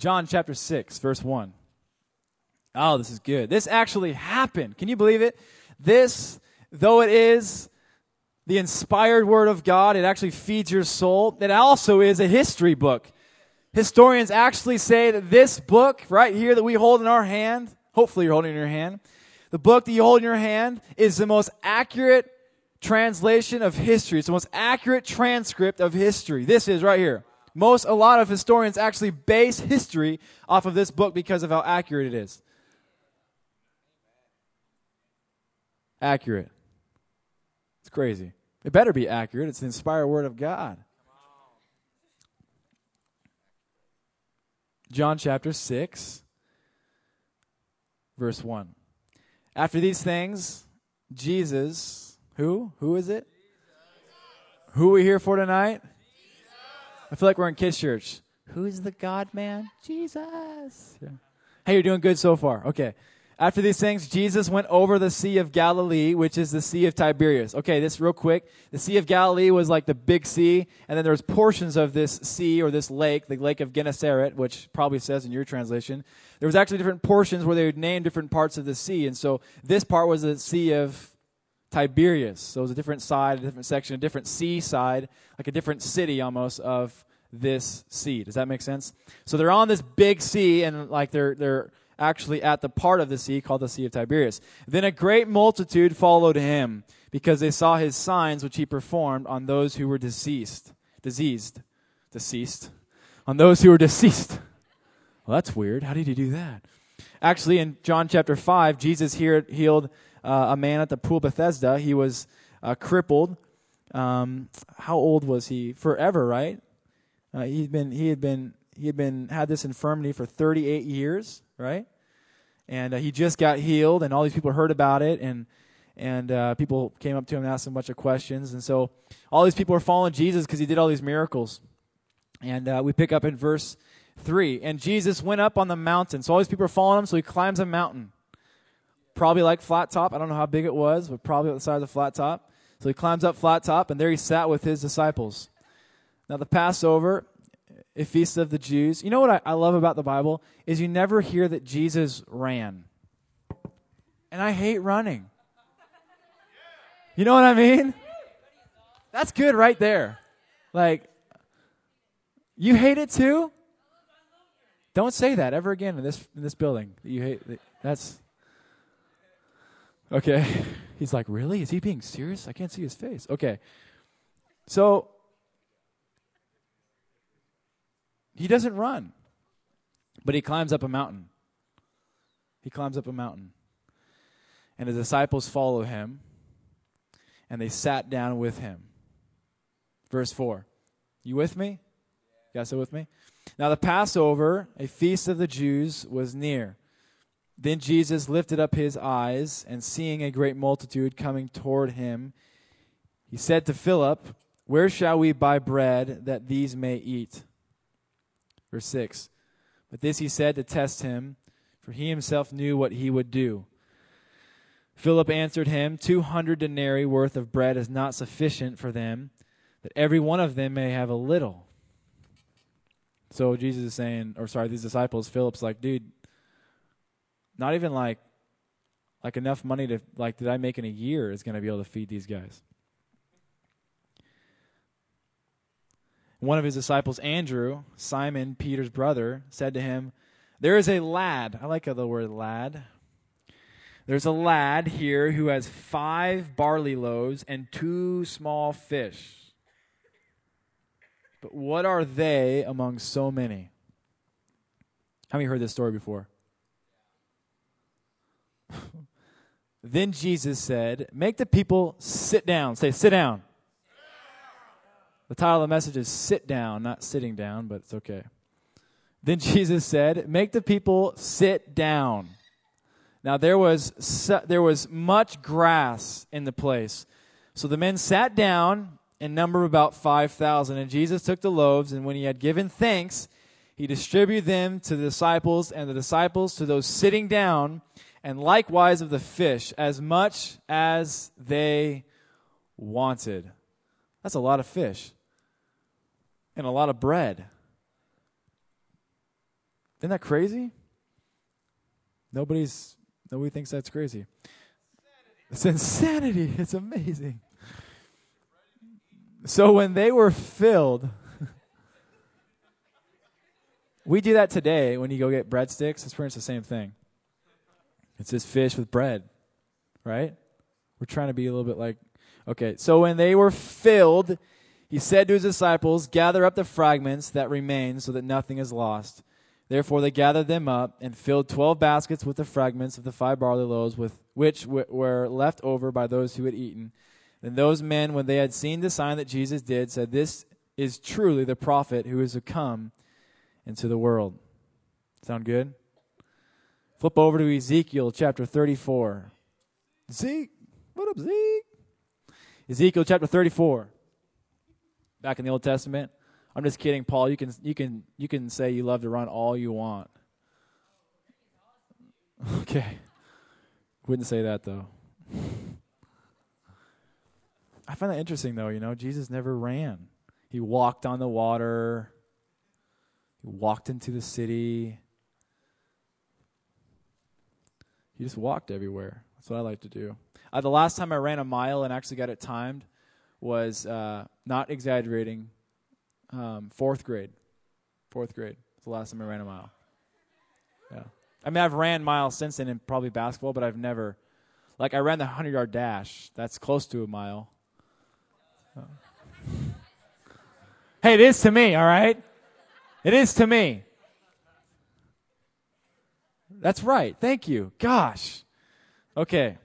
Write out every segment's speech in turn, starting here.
John chapter 6, verse 1. Oh, this is good. This actually happened. Can you believe it? This, though it is the inspired word of God, it actually feeds your soul. It also is a history book. Historians actually say that this book right here that we hold in our hand, hopefully you're holding in your hand, the book that you hold in your hand is the most accurate translation of history. It's the most accurate transcript of history. This is right here. Most, a lot of historians actually base history off of this book because of how accurate it is. Accurate. It's crazy. It better be accurate. It's the inspired word of God. John chapter 6, verse 1. After these things, Jesus, who? Who is it? Who are we here for tonight? I feel like we're in kids' church. Who's the God man? Jesus. Yeah. Hey, you're doing good so far. Okay. After these things, Jesus went over the Sea of Galilee, which is the Sea of Tiberias. Okay, this real quick. The Sea of Galilee was like the big sea, and then there was portions of this sea or this lake, the Lake of Gennesaret, which probably says in your translation. There was actually different portions where they would name different parts of the sea, and so this part was the Sea of Tiberias. So it was a different side, a different section, a different sea side, like a different city almost of this sea. Does that make sense? So they're on this big sea, and like they're they're actually at the part of the sea called the Sea of Tiberias. Then a great multitude followed him because they saw his signs which he performed on those who were deceased, diseased, deceased, on those who were deceased. Well, that's weird. How did he do that? Actually, in John chapter 5, Jesus here healed uh, a man at the pool Bethesda. He was uh, crippled. Um, how old was he? Forever, right? Uh, he'd been he had been he had been had this infirmity for 38 years, right? And uh, he just got healed, and all these people heard about it, and and uh, people came up to him and asked him a bunch of questions, and so all these people were following Jesus because he did all these miracles. And uh, we pick up in verse three, and Jesus went up on the mountain. So all these people are following him, so he climbs a mountain, probably like flat top. I don't know how big it was, but probably the size of the flat top. So he climbs up flat top, and there he sat with his disciples. Now, the Passover, a feast of the Jews. You know what I, I love about the Bible? Is you never hear that Jesus ran. And I hate running. You know what I mean? That's good right there. Like, you hate it too? Don't say that ever again in this in this building. You hate that's okay. He's like, really? Is he being serious? I can't see his face. Okay, so He doesn't run, but he climbs up a mountain. He climbs up a mountain. And his disciples follow him, and they sat down with him. Verse 4. You with me? You guys still with me? Now, the Passover, a feast of the Jews, was near. Then Jesus lifted up his eyes, and seeing a great multitude coming toward him, he said to Philip, Where shall we buy bread that these may eat? Verse 6 But this he said to test him, for he himself knew what he would do. Philip answered him, Two hundred denarii worth of bread is not sufficient for them, that every one of them may have a little. So Jesus is saying, or sorry, these disciples, Philip's like, dude, not even like like enough money to like did I make in a year is going to be able to feed these guys. One of his disciples, Andrew, Simon Peter's brother, said to him, There is a lad. I like the word lad. There's a lad here who has five barley loaves and two small fish. But what are they among so many? How many heard this story before? then Jesus said, Make the people sit down. Say, sit down. The title of the message is Sit Down, not Sitting Down, but it's okay. Then Jesus said, Make the people sit down. Now there was, there was much grass in the place. So the men sat down in number about 5,000. And Jesus took the loaves, and when he had given thanks, he distributed them to the disciples, and the disciples to those sitting down, and likewise of the fish, as much as they wanted. That's a lot of fish and a lot of bread. Isn't that crazy? Nobody's nobody thinks that's crazy. It's insanity. It's amazing. So when they were filled, we do that today when you go get breadsticks. It's pretty much the same thing. It's just fish with bread, right? We're trying to be a little bit like, okay. So when they were filled, he said to his disciples, Gather up the fragments that remain so that nothing is lost. Therefore they gathered them up and filled twelve baskets with the fragments of the five barley loaves, with which were left over by those who had eaten. Then those men, when they had seen the sign that Jesus did, said, This is truly the prophet who is to come into the world. Sound good? Flip over to Ezekiel chapter 34. Zeke, what up, Zeke? Ezekiel chapter 34. Back in the Old Testament. I'm just kidding, Paul. You can you can you can say you love to run all you want. Okay. Wouldn't say that though. I find that interesting though, you know, Jesus never ran. He walked on the water. He walked into the city. He just walked everywhere. That's what I like to do. Uh, the last time I ran a mile and actually got it timed was uh, not exaggerating um, fourth grade. Fourth grade. It's the last time I ran a mile. Yeah. I mean, I've ran miles since then in probably basketball, but I've never, like, I ran the 100 yard dash. That's close to a mile. Hey, it is to me, all right? It is to me. That's right. Thank you. Gosh. Okay.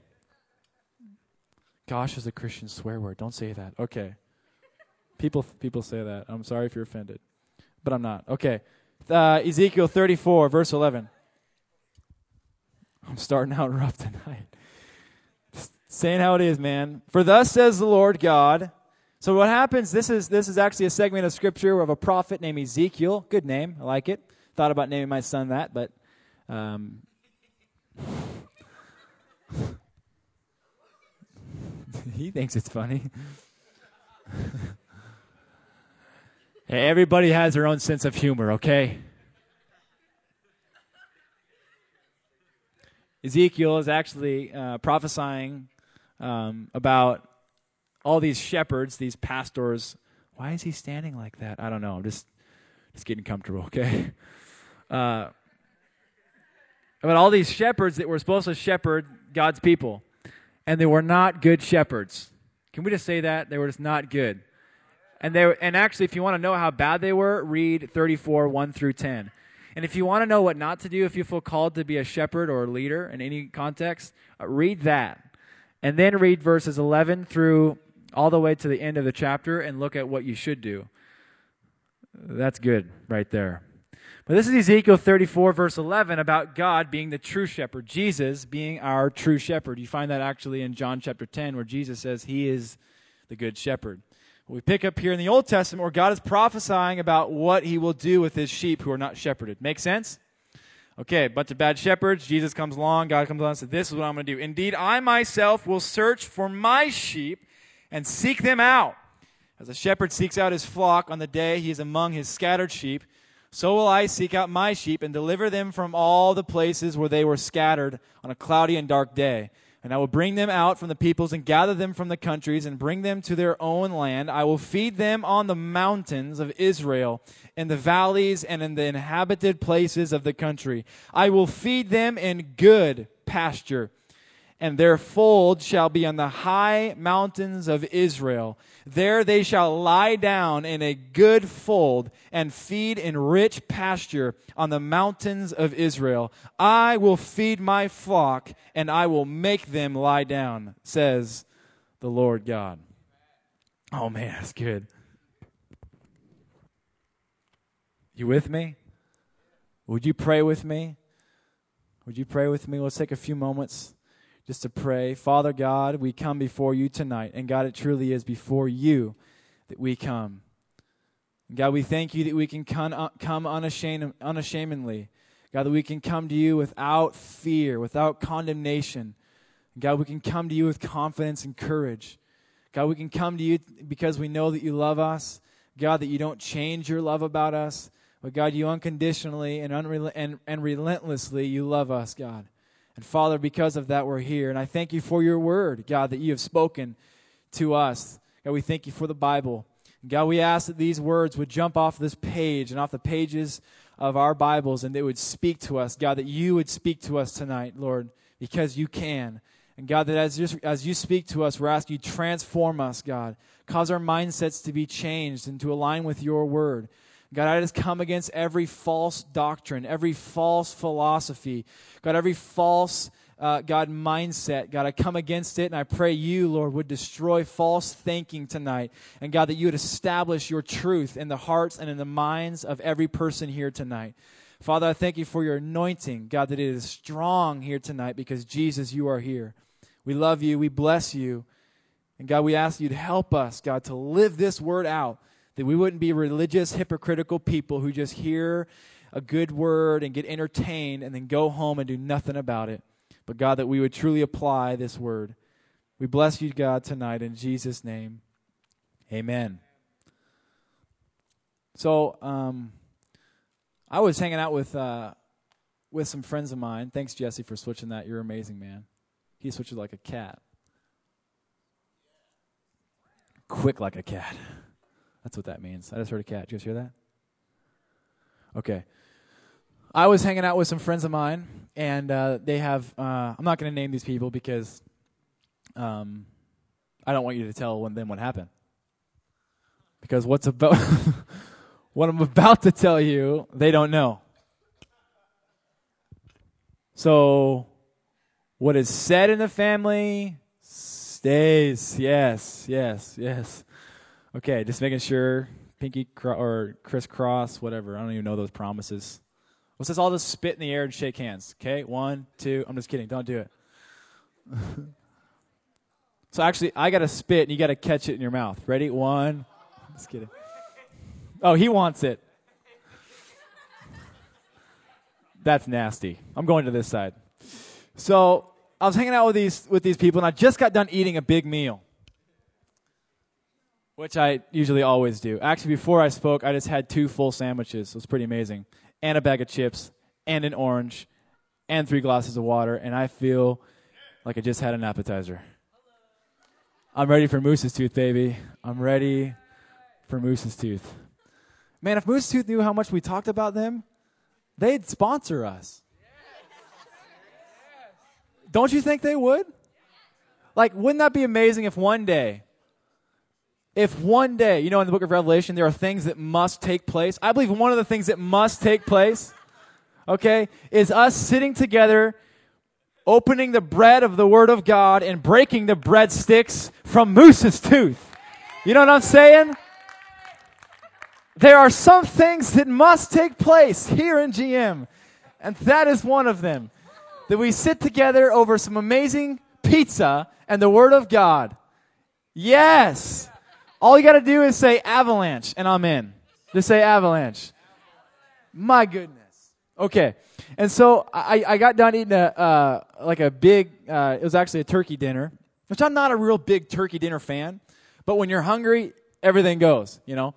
Gosh is a Christian swear word. Don't say that. Okay. People people say that. I'm sorry if you're offended, but I'm not. Okay. Uh, Ezekiel 34, verse 11. I'm starting out rough tonight. Just saying how it is, man. For thus says the Lord God. So what happens? This is this is actually a segment of scripture of a prophet named Ezekiel. Good name. I like it. Thought about naming my son that, but um, he thinks it's funny. Everybody has their own sense of humor, okay? Ezekiel is actually uh, prophesying um, about all these shepherds, these pastors. Why is he standing like that? I don't know. I'm just just getting comfortable, okay? Uh, about all these shepherds that were supposed to shepherd God's people, and they were not good shepherds. Can we just say that they were just not good? And they and actually, if you want to know how bad they were, read 34 1 through 10. And if you want to know what not to do, if you feel called to be a shepherd or a leader in any context, uh, read that. And then read verses 11 through all the way to the end of the chapter and look at what you should do. That's good right there. But this is Ezekiel 34, verse 11, about God being the true shepherd, Jesus being our true shepherd. You find that actually in John chapter 10, where Jesus says he is the good shepherd. We pick up here in the Old Testament where God is prophesying about what he will do with his sheep who are not shepherded. Make sense? Okay, bunch of bad shepherds. Jesus comes along. God comes along and says, This is what I'm going to do. Indeed, I myself will search for my sheep and seek them out. As a shepherd seeks out his flock on the day he is among his scattered sheep, so will I seek out my sheep and deliver them from all the places where they were scattered on a cloudy and dark day. And I will bring them out from the peoples and gather them from the countries and bring them to their own land. I will feed them on the mountains of Israel, in the valleys and in the inhabited places of the country. I will feed them in good pasture and their fold shall be on the high mountains of Israel. There they shall lie down in a good fold and feed in rich pasture on the mountains of Israel. I will feed my flock and I will make them lie down, says the Lord God. Oh man, that's good. You with me? Would you pray with me? Would you pray with me? Let's take a few moments just to pray. Father God, we come before you tonight. And God, it truly is before you that we come. God, we thank you that we can come, uh, unashamedly. God, that we can come to you without fear, without condemnation. God, we can come to you with confidence and courage. God, we can come to you because we know that you love us. God, that you don't change your love about us. But God, you unconditionally and, unrel- and, and relentlessly, you love us, God. And Father, because of that, we're here. And I thank you for your word, God, that you have spoken to us. God, we thank you for the Bible. God, we ask that these words would jump off this page and off the pages of our Bibles and they would speak to us. God, that you would speak to us tonight, Lord, because you can. And God, that as you, as you speak to us, we're asking you transform us, God. Cause our mindsets to be changed and to align with your word. God, I just come against every false doctrine, every false philosophy, God, every false uh, God, mindset. God, I come against it and I pray you, Lord, would destroy false thinking tonight. And God, that you would establish your truth in the hearts and in the minds of every person here tonight. Father, I thank you for your anointing, God, that it is strong here tonight because Jesus, you are here. We love you. We bless you. And God, we ask you to help us, God, to live this word out, that we wouldn't be religious, hypocritical people who just hear a good word and get entertained and then go home and do nothing about it. But God, that we would truly apply this word. We bless you, God, tonight in Jesus' name. Amen. So, um, I was hanging out with uh, with some friends of mine. Thanks, Jesse, for switching that. You're amazing, man. He switches like a cat. Quick like a cat. That's what that means. I just heard a cat. Did you guys hear that? Okay. I was hanging out with some friends of mine, and uh, they have. Uh, I'm not going to name these people because um, I don't want you to tell them what happened. Because what's about what I'm about to tell you, they don't know. So, what is said in the family stays. Yes, yes, yes. Okay, just making sure. Pinky cro- or crisscross, whatever. I don't even know those promises. Let's just all just spit in the air and shake hands. Okay? One, two. I'm just kidding. Don't do it. so actually, I got to spit and you got to catch it in your mouth. Ready? One. Just kidding. Oh, he wants it. That's nasty. I'm going to this side. So I was hanging out with these with these people, and I just got done eating a big meal, which I usually always do. Actually, before I spoke, I just had two full sandwiches. It was pretty amazing and a bag of chips and an orange and three glasses of water, and I feel like I just had an appetizer. I'm ready for Moose's Tooth, baby. I'm ready for Moose's Tooth. Man, if Moose's Tooth knew how much we talked about them, they'd sponsor us. Don't you think they would? Like, wouldn't that be amazing if one day if one day, you know, in the book of Revelation, there are things that must take place, I believe one of the things that must take place, okay, is us sitting together, opening the bread of the Word of God, and breaking the breadsticks from Moose's tooth. You know what I'm saying? There are some things that must take place here in GM, and that is one of them. That we sit together over some amazing pizza and the Word of God. Yes! All you got to do is say avalanche, and I'm in. Just say avalanche. My goodness. Okay. And so I, I got done eating a, uh, like a big, uh, it was actually a turkey dinner, which I'm not a real big turkey dinner fan, but when you're hungry, everything goes, you know?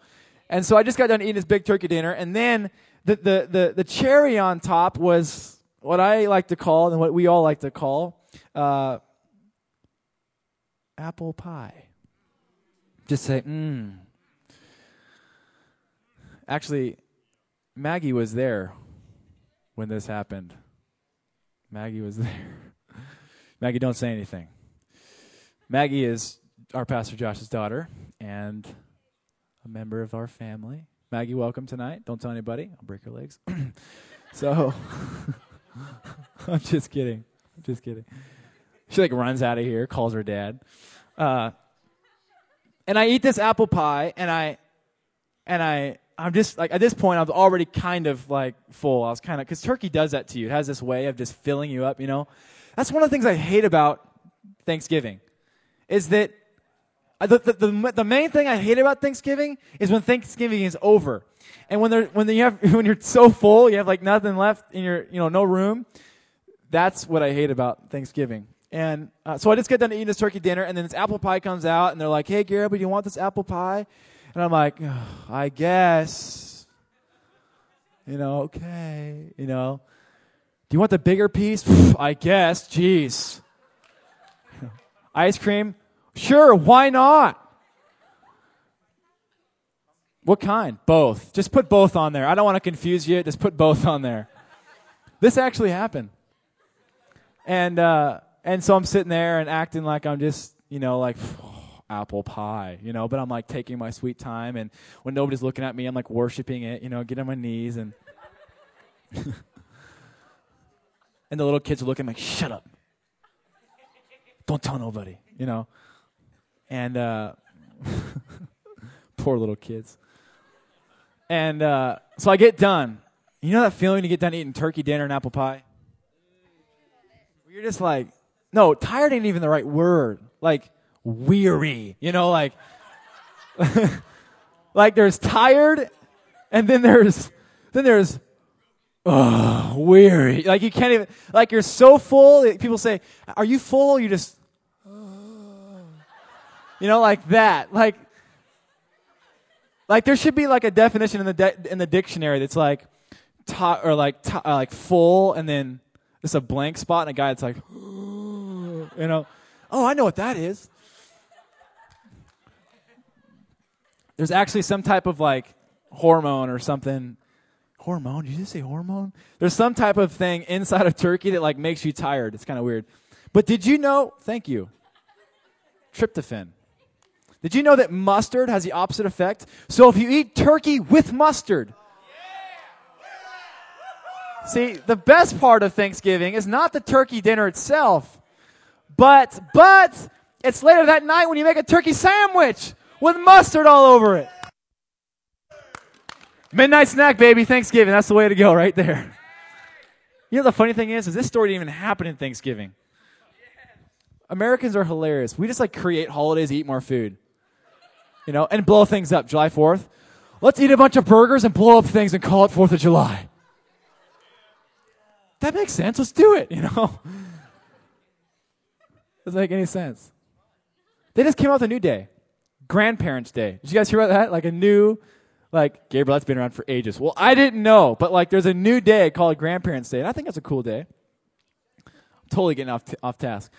And so I just got done eating this big turkey dinner, and then the, the, the, the cherry on top was what I like to call, and what we all like to call, uh, apple pie. Just say, mmm. Actually, Maggie was there when this happened. Maggie was there. Maggie, don't say anything. Maggie is our Pastor Josh's daughter and a member of our family. Maggie, welcome tonight. Don't tell anybody. I'll break your legs. so, I'm just kidding. I'm just kidding. She like runs out of here, calls her dad. Uh, and I eat this apple pie, and I, and I, I'm just like at this point, I was already kind of like full. I was kind of because turkey does that to you. It has this way of just filling you up. You know, that's one of the things I hate about Thanksgiving, is that the, the, the, the, main thing I hate about Thanksgiving is when Thanksgiving is over. And when, when you have, when you're so full, you have like nothing left in your, you know, no room. That's what I hate about Thanksgiving. And uh, so I just get done eating this turkey dinner, and then this apple pie comes out, and they're like, "Hey, Gary, but you want this apple pie?" And I'm like, oh, "I guess." You know, okay. You know, do you want the bigger piece? I guess. Jeez. Ice cream? Sure, why not? What kind? Both. Just put both on there. I don't want to confuse you. Just put both on there. This actually happened. And uh, and so I'm sitting there and acting like I'm just, you know, like apple pie, you know, but I'm like taking my sweet time and when nobody's looking at me, I'm like worshiping it, you know, get on my knees and and the little kids are looking like, "Shut up. Don't tell nobody," you know. And uh poor little kids. And uh, so I get done. You know that feeling to get done eating turkey dinner and apple pie? You're just like, no, tired ain't even the right word. Like, weary. You know, like, like there's tired, and then there's, then there's, oh, weary. Like you can't even, like you're so full. People say, are you full? You just, you know, like that. Like, like there should be like a definition in the de- in the dictionary that's like to- or like to- uh, like full and then it's a blank spot and a guy that's like you know, oh, I know what that is. There's actually some type of like hormone or something. Hormone? Did you just say hormone? There's some type of thing inside of turkey that like makes you tired. It's kind of weird. But did you know? Thank you. Tryptophan. Did you know that mustard has the opposite effect? So if you eat turkey with mustard, See, the best part of Thanksgiving is not the turkey dinner itself, but but it's later that night when you make a turkey sandwich with mustard all over it. Midnight snack, baby, Thanksgiving. That's the way to go right there. You know the funny thing is, is this story didn't even happen in Thanksgiving. Americans are hilarious. We just like create holidays, eat more food you know, and blow things up. July 4th. Let's eat a bunch of burgers and blow up things and call it 4th of July. That makes sense. Let's do it, you know. Doesn't make any sense. They just came out with a new day. Grandparents' Day. Did you guys hear about that? Like a new, like, Gabriel, that's been around for ages. Well, I didn't know, but like there's a new day called Grandparents' Day, and I think that's a cool day. I'm totally getting off, t- off task.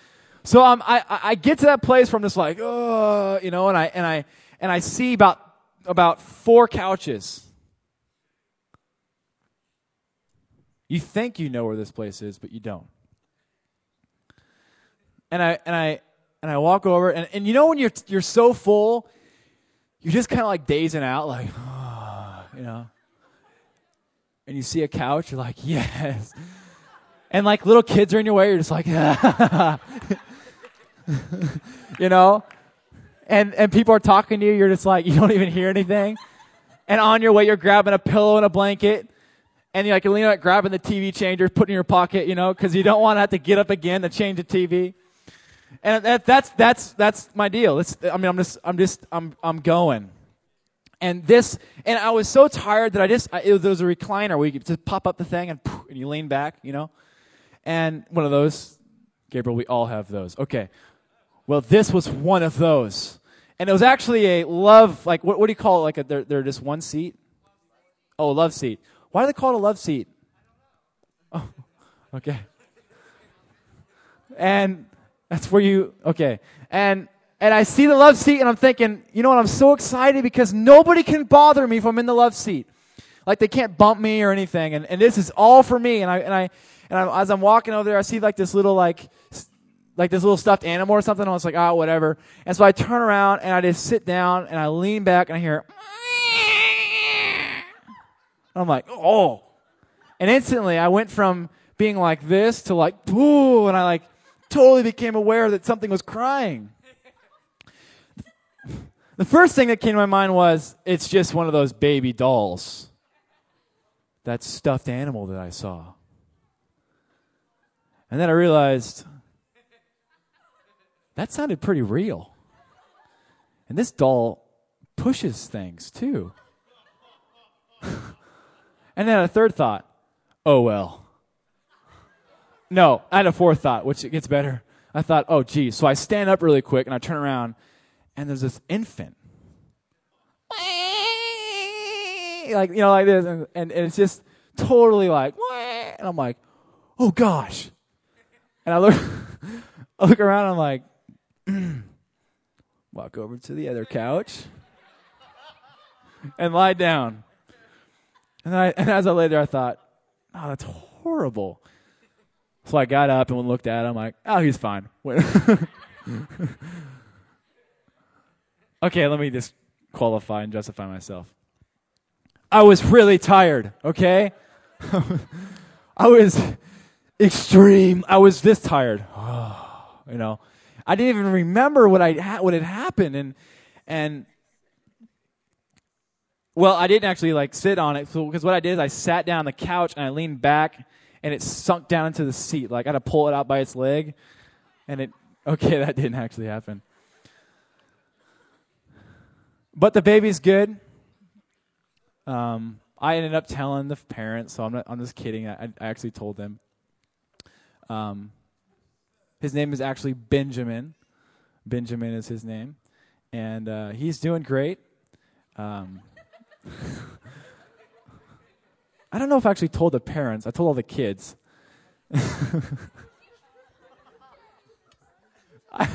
So um, I, I get to that place where I'm just like, oh, you know, and I, and I, and I see about, about four couches. You think you know where this place is, but you don't. And I, and I, and I walk over, and, and you know when you're, you're so full, you're just kind of like dazing out, like, you know. And you see a couch, you're like, yes. And like little kids are in your way, you're just like, you know and, and people are talking to you, you're just like, you don't even hear anything. And on your way, you're grabbing a pillow and a blanket. And you're like, leaning out, grabbing the TV changer, putting in your pocket, you know, because you don't want to have to get up again to change the TV. And that, that's, that's, that's my deal. It's, I mean, I'm just, I'm just, I'm, I'm going. And this, and I was so tired that I just, I, it, there was a recliner where you just pop up the thing and, and you lean back, you know. And one of those, Gabriel, we all have those. Okay. Well, this was one of those. And it was actually a love, like, what, what do you call it? Like, a, they're, they're just one seat? Oh, a love seat. Why do they call it a love seat? Oh, okay. And that's where you, okay. And, and I see the love seat and I'm thinking, you know what? I'm so excited because nobody can bother me if I'm in the love seat. Like, they can't bump me or anything. And, and this is all for me. And I, and I, and I, as I'm walking over there, I see like this little like like this little stuffed animal or something. And I was like, oh, whatever. And so I turn around and I just sit down and I lean back and I hear, and I'm like, oh. And instantly I went from being like this to like, ooh, and I like totally became aware that something was crying. The first thing that came to my mind was, it's just one of those baby dolls. That stuffed animal that I saw. And then I realized, that sounded pretty real. And this doll pushes things too. and then a third thought, oh well. No, I had a fourth thought, which gets better. I thought, oh geez. So I stand up really quick and I turn around and there's this infant. Like, you know, like this. And, and, it's just totally like, and I'm like, oh gosh. And I look, I look around, I'm like, walk over to the other couch and lie down. And, I, and as I lay there, I thought, oh, that's horrible. So I got up and looked at him, like, oh, he's fine. okay, let me just qualify and justify myself. I was really tired, okay? I was extreme. I was this tired. you know, I didn't even remember what I ha- what had happened and and well, I didn't actually like sit on it because what I did is I sat down on the couch and I leaned back and it sunk down into the seat. Like I had to pull it out by its leg, and it. Okay, that didn't actually happen. But the baby's good. Um, I ended up telling the parents, so I'm not. I'm just kidding. I, I actually told them. Um, his name is actually Benjamin. Benjamin is his name, and uh, he's doing great. Um, I don't know if I actually told the parents. I told all the kids. I,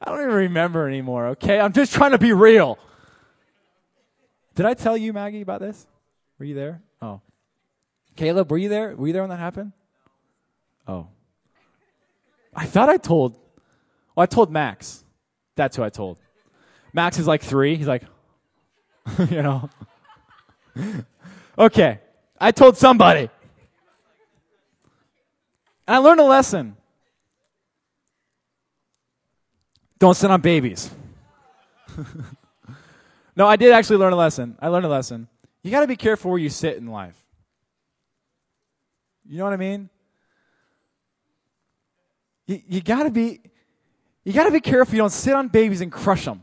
I don't even remember anymore, okay? I'm just trying to be real. Did I tell you, Maggie, about this? Were you there? Oh. Caleb, were you there? Were you there when that happened? Oh. I thought I told. Well, I told Max. That's who I told. Max is like three. He's like, you know. okay. I told somebody. And I learned a lesson. Don't sit on babies. no, I did actually learn a lesson. I learned a lesson. You got to be careful where you sit in life. You know what I mean? You, you got to be you got to be careful you don't sit on babies and crush them.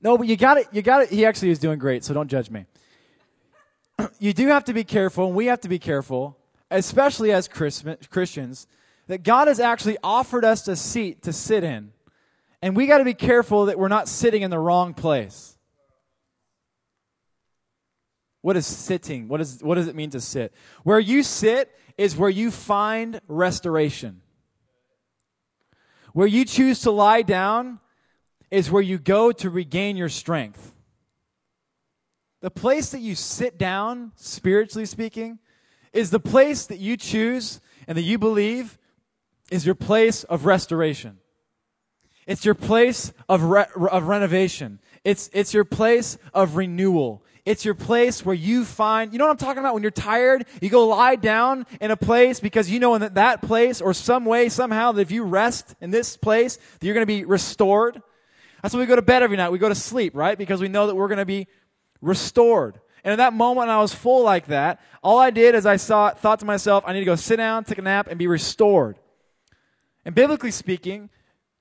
No, but you got it. You got it. He actually is doing great, so don't judge me. you do have to be careful, and we have to be careful, especially as Christians, that God has actually offered us a seat to sit in. And we got to be careful that we're not sitting in the wrong place. What is sitting? What, is, what does it mean to sit? Where you sit is where you find restoration. Where you choose to lie down is where you go to regain your strength. The place that you sit down, spiritually speaking, is the place that you choose and that you believe is your place of restoration. It's your place of, re- of renovation. It's, it's your place of renewal. It's your place where you find, you know what I'm talking about? When you're tired, you go lie down in a place because you know in that, place or some way, somehow, that if you rest in this place, that you're going to be restored. That's why we go to bed every night. We go to sleep, right? Because we know that we're going to be restored. And in that moment, when I was full like that. All I did is I saw, thought to myself, I need to go sit down, take a nap, and be restored. And biblically speaking,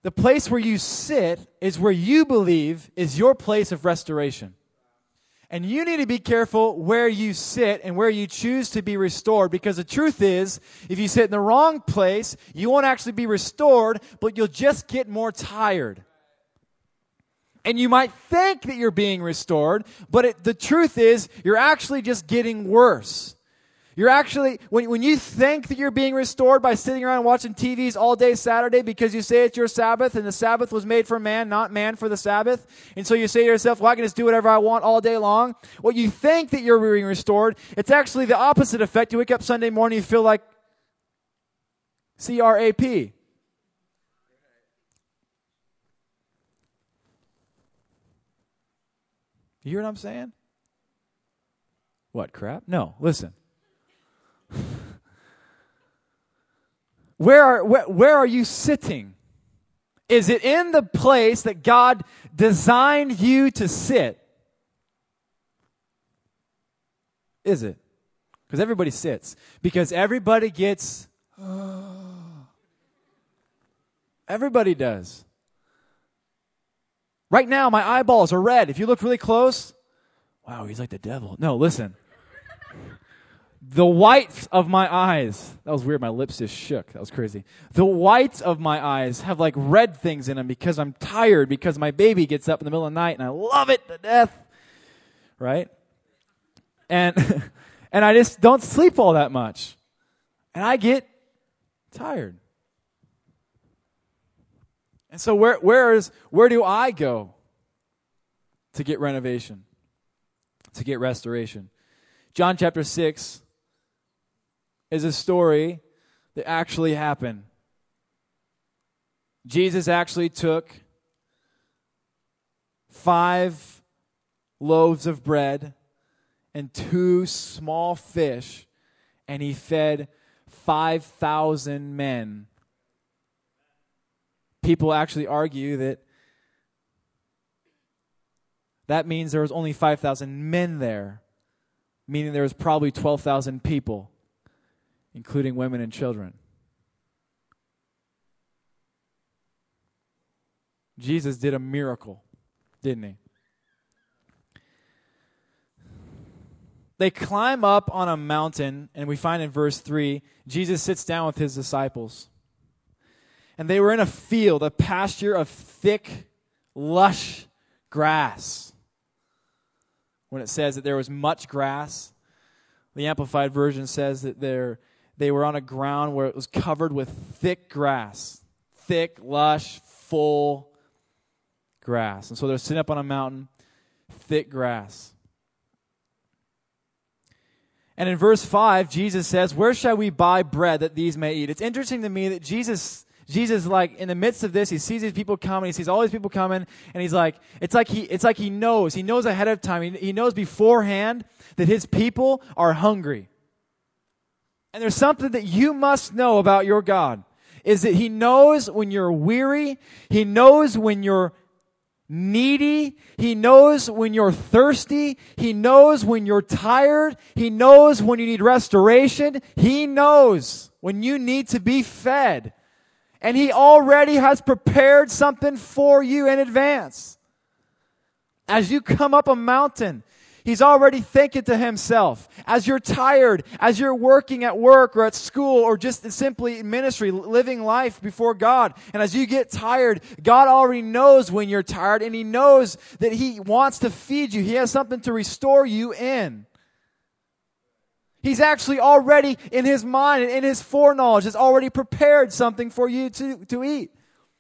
the place where you sit is where you believe is your place of restoration. And you need to be careful where you sit and where you choose to be restored because the truth is, if you sit in the wrong place, you won't actually be restored, but you'll just get more tired. And you might think that you're being restored, but it, the truth is, you're actually just getting worse. You're actually, when, when you think that you're being restored by sitting around watching TVs all day Saturday because you say it's your Sabbath and the Sabbath was made for man, not man for the Sabbath. And so you say to yourself, well, I can just do whatever I want all day long. What you think that you're being restored, it's actually the opposite effect. You wake up Sunday morning, you feel like C R A P. You hear what I'm saying? What, crap? No, listen. where, are, where, where are you sitting? Is it in the place that God designed you to sit? Is it? Because everybody sits. Because everybody gets. everybody does. Right now, my eyeballs are red. If you look really close, wow, he's like the devil. No, listen. the whites of my eyes, that was weird. My lips just shook. That was crazy. The whites of my eyes have like red things in them because I'm tired, because my baby gets up in the middle of the night and I love it to death. Right? And, And I just don't sleep all that much. And I get tired. And so where where is where do I go to get renovation? To get restoration? John chapter 6 is a story that actually happened. Jesus actually took five loaves of bread and two small fish, and he fed 5,000 men. People actually argue that that means there was only 5,000 men there, meaning there was probably 12,000 people, including women and children. Jesus did a miracle, didn't he? They climb up on a mountain, and we find in verse 3, Jesus sits down with his disciples. And they were in a field, a pasture of thick, lush grass. When it says that there was much grass, the Amplified Version says that there, they were on a ground where it was covered with thick grass. Thick, lush, full grass. And so they're sitting up on a mountain, thick grass. And in verse 5, Jesus says, Where shall we buy bread that these may eat? It's interesting to me that Jesus, Jesus, like, in the midst of this, he sees these people coming, he sees all these people coming, and he's like, it's like he, it's like he knows, he knows ahead of time, he, he knows beforehand that his people are hungry. And there's something that you must know about your God is that he knows when you're weary, he knows when you're needy. He knows when you're thirsty. He knows when you're tired. He knows when you need restoration. He knows when you need to be fed. And He already has prepared something for you in advance. As you come up a mountain, He's already thinking to himself. As you're tired, as you're working at work or at school or just simply in ministry, living life before God, and as you get tired, God already knows when you're tired and He knows that He wants to feed you. He has something to restore you in. He's actually already in His mind and in His foreknowledge has already prepared something for you to, to eat.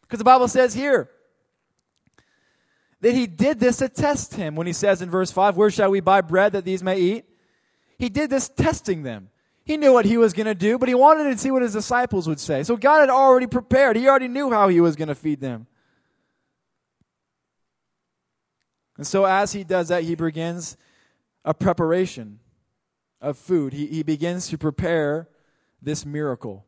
Because the Bible says here, that he did this to test him when he says in verse 5, Where shall we buy bread that these may eat? He did this testing them. He knew what he was going to do, but he wanted to see what his disciples would say. So God had already prepared. He already knew how he was going to feed them. And so as he does that, he begins a preparation of food. He, he begins to prepare this miracle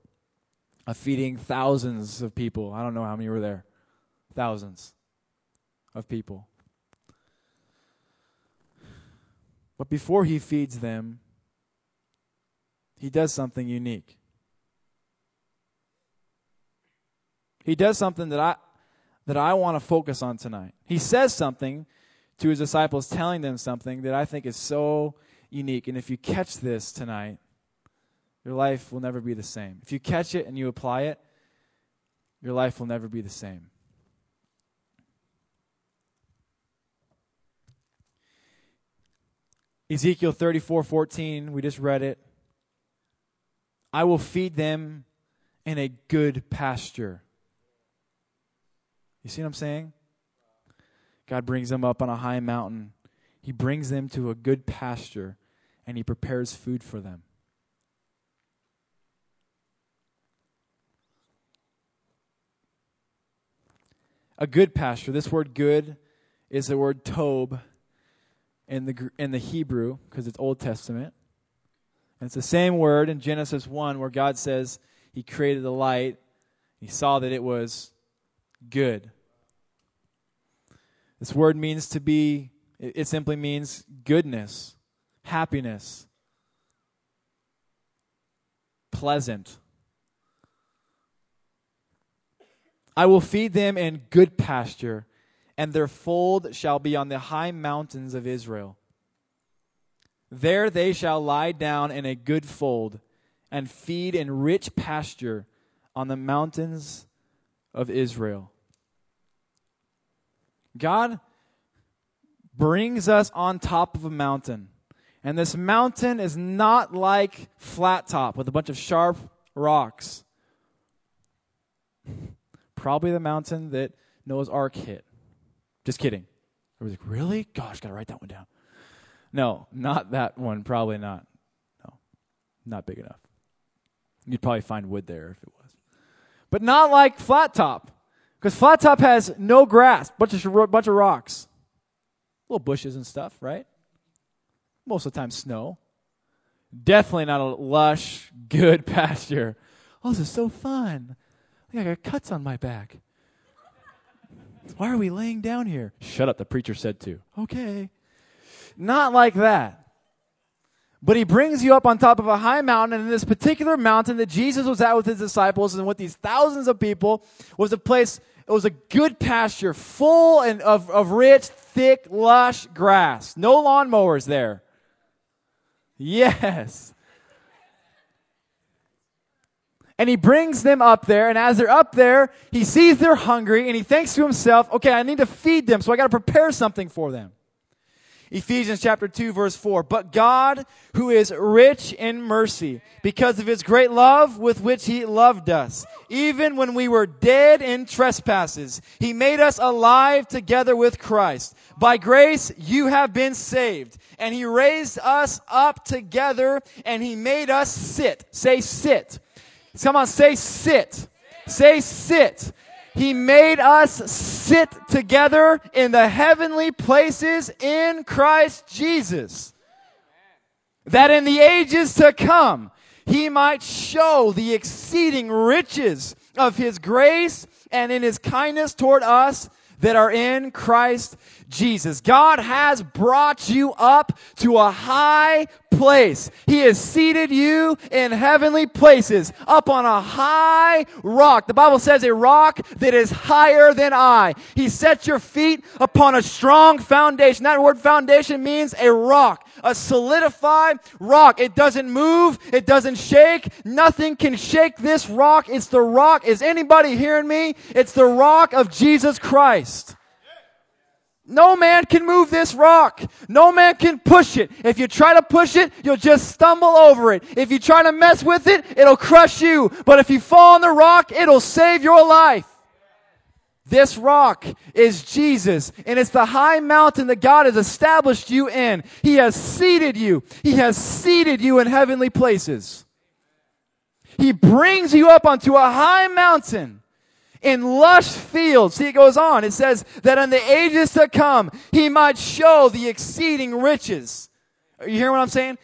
of feeding thousands of people. I don't know how many were there. Thousands of people. But before he feeds them, he does something unique. He does something that I that I want to focus on tonight. He says something to his disciples telling them something that I think is so unique and if you catch this tonight, your life will never be the same. If you catch it and you apply it, your life will never be the same. Ezekiel 34 14, we just read it. I will feed them in a good pasture. You see what I'm saying? God brings them up on a high mountain. He brings them to a good pasture and he prepares food for them. A good pasture. This word good is the word tob in the, in the Hebrew because it's Old Testament. And it's the same word in Genesis 1 where God says he created the light. He saw that it was good. This word means to be, it simply means goodness, happiness, pleasant. I will feed them in good pasture and their fold shall be on the high mountains of Israel. There they shall lie down in a good fold and feed in rich pasture on the mountains of Israel. God brings us on top of a mountain. And this mountain is not like Flat Top with a bunch of sharp rocks. Probably the mountain that Noah's Ark hit. Just kidding. I was like, really? Gosh, gotta write that one down. No, not that one. Probably not. No, not big enough. You'd probably find wood there if it was. But not like Flat Top. Because Flat Top has no grass, bunch of, bunch of rocks. Little bushes and stuff, right? Most of the time, snow. Definitely not a lush, good pasture. Oh, this is so fun. I got cuts on my back. Why are we laying down here? Shut up, the preacher said to. Okay. Not like that. But he brings you up on top of a high mountain, and in this particular mountain that Jesus was at with his disciples and with these thousands of people was a place, it was a good pasture, full and of, of rich, thick, lush grass. No lawnmowers there. Yes. And he brings them up there, and as they're up there, he sees they're hungry, and he thinks to himself, okay, I need to feed them, so I got to prepare something for them. Ephesians chapter 2 verse 4. But God, who is rich in mercy, because of his great love with which he loved us, even when we were dead in trespasses, he made us alive together with Christ. By grace you have been saved. And he raised us up together and he made us sit. Say sit. Come on, say sit. Say sit. He made us sit together in the heavenly places in Christ Jesus. That in the ages to come, he might show the exceeding riches of his grace and in his kindness toward us that are in Christ Jesus. God has brought you up to a high place. He has seated you in heavenly places, up on a high rock. The Bible says a rock that is higher than I. He sets your feet upon a strong foundation. That word foundation means a rock, a solidified rock. It doesn't move. It doesn't shake. Nothing can shake this rock. It's the rock. Is anybody hearing me? It's the rock of Jesus Christ. No man can move this rock. No man can push it. If you try to push it, you'll just stumble over it. If you try to mess with it, it'll crush you. But if you fall on the rock, it'll save your life. This rock is Jesus, and it's the high mountain that God has established you in. He has seated you. He has seated you in heavenly places. He brings you up onto a high mountain in lush fields. See, it goes on. It says that in the ages to come, he might show the exceeding riches. Are you hearing what I'm saying?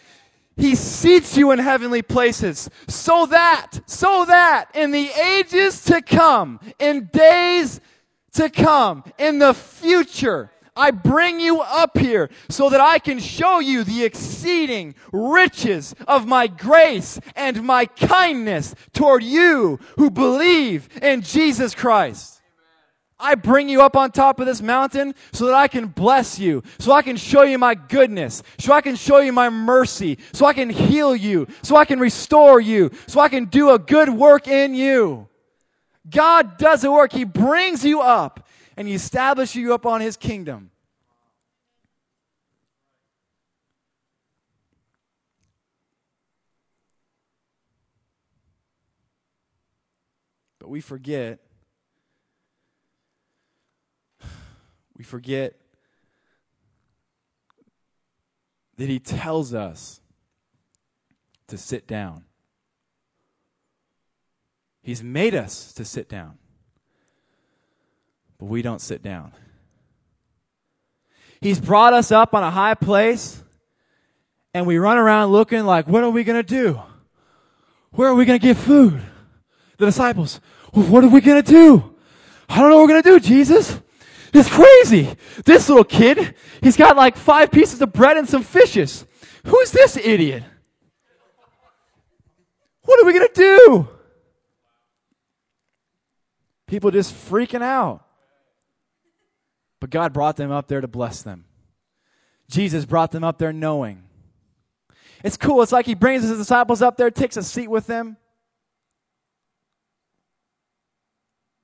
He seats you in heavenly places so that, so that in the ages to come, in days to come, in the future, I bring you up here so that I can show you the exceeding riches of my grace and my kindness toward you who believe in Jesus Christ. I bring you up on top of this mountain so that I can bless you, so I can show you my goodness, so I can show you my mercy, so I can heal you, so I can restore you, so I can do a good work in you. God does the work. He brings you up and he establishes you up on his kingdom. But we forget. We forget that he tells us to sit down. He's made us to sit down but we don't sit down. He's brought us up on a high place, and we run around looking like, what are we going to do? Where are we going to get food? The disciples, what are we going to do? I don't know what we're going to do, Jesus. It's crazy. This little kid, he's got like five pieces of bread and some fishes. Who's this idiot? What are we going to do? People just freaking out. But God brought them up there to bless them. Jesus brought them up there knowing. It's cool. It's like he brings his disciples up there, takes a seat with them,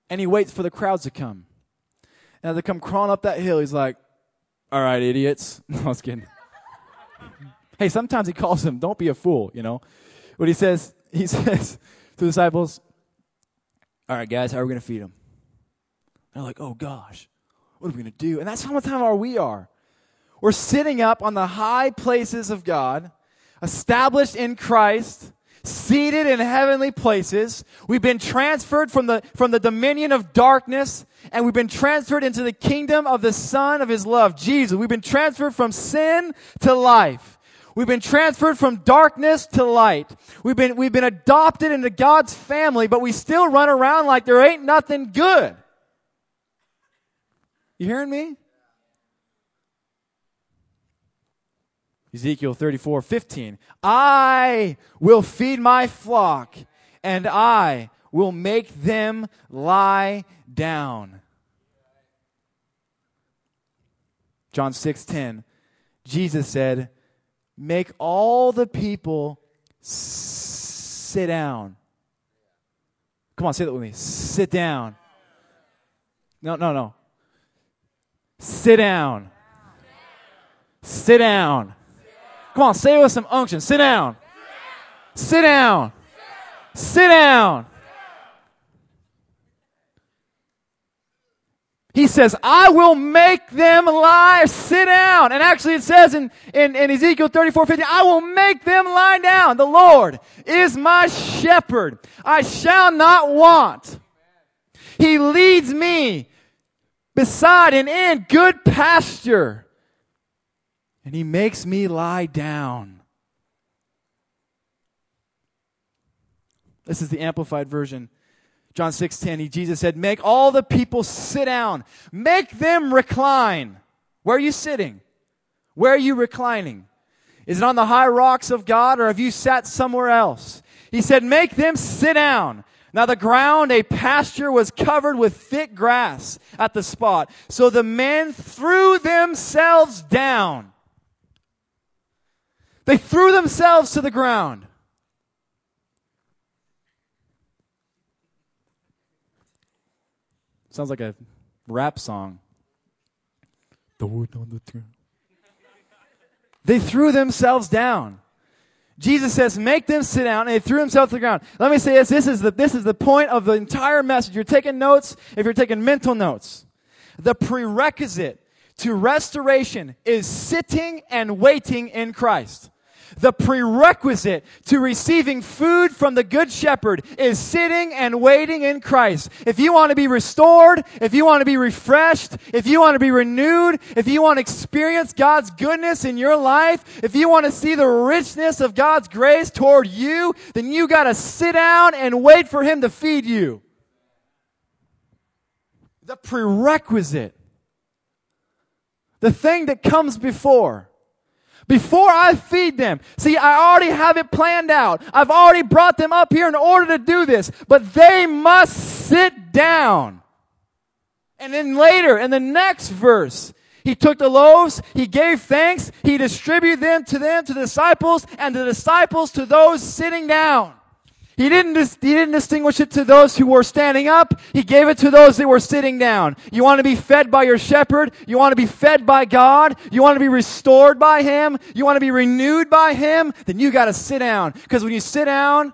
and he waits for the crowds to come. And as they come crawling up that hill, he's like, All right, idiots. No, I was kidding. Hey, sometimes he calls them, don't be a fool, you know. What he says, he says to the disciples, All right, guys, how are we going to feed them? They're like, Oh gosh, what are we going to do? And that's how much time are we are. We're sitting up on the high places of God, established in Christ, seated in heavenly places. We've been transferred from the, from the dominion of darkness and we've been transferred into the kingdom of the Son of His love, Jesus. We've been transferred from sin to life. We've been transferred from darkness to light. We've been, we've been adopted into God's family, but we still run around like there ain't nothing good. You hearing me? Ezekiel 34, 15. I will feed my flock and I will make them lie down. John 6, 10. Jesus said, make all the people sit down. Come on, say that with me. Sit down. No, no, no. Sit down. Sit down. Come on, say it with some unction. Sit down. Sit down. Sit down. He says, I will make them lie, sit down. And actually it says in, in, in Ezekiel 34, 50, I will make them lie down. The Lord is my shepherd. I shall not want. He leads me beside and in good pasture and he makes me lie down. This is the amplified version. John 6:10, he Jesus said, "Make all the people sit down. Make them recline." Where are you sitting? Where are you reclining? Is it on the high rocks of God or have you sat somewhere else? He said, "Make them sit down." Now the ground, a pasture, was covered with thick grass at the spot. So the men threw themselves down they threw themselves to the ground. Sounds like a rap song. The wood on the throne. They threw themselves down. Jesus says, make them sit down, and he threw himself to the ground. Let me say this, this is the, this is the point of the entire message. You're taking notes, if you're taking mental notes. The prerequisite to restoration is sitting and waiting in Christ. The prerequisite to receiving food from the Good Shepherd is sitting and waiting in Christ. If you want to be restored, if you want to be refreshed, if you want to be renewed, if you want to experience God's goodness in your life, if you want to see the richness of God's grace toward you, then you got to sit down and wait for Him to feed you. The prerequisite. The thing that comes before before I feed them. See, I already have it planned out. I've already brought them up here in order to do this, but they must sit down. And then later, in the next verse, he took the loaves, he gave thanks, he distributed them to them, to the disciples, and the disciples to those sitting down. He didn't, dis- he didn't distinguish it to those who were standing up. He gave it to those that were sitting down. You want to be fed by your shepherd? You want to be fed by God? You want to be restored by Him? You want to be renewed by Him? Then you got to sit down. Because when you sit down,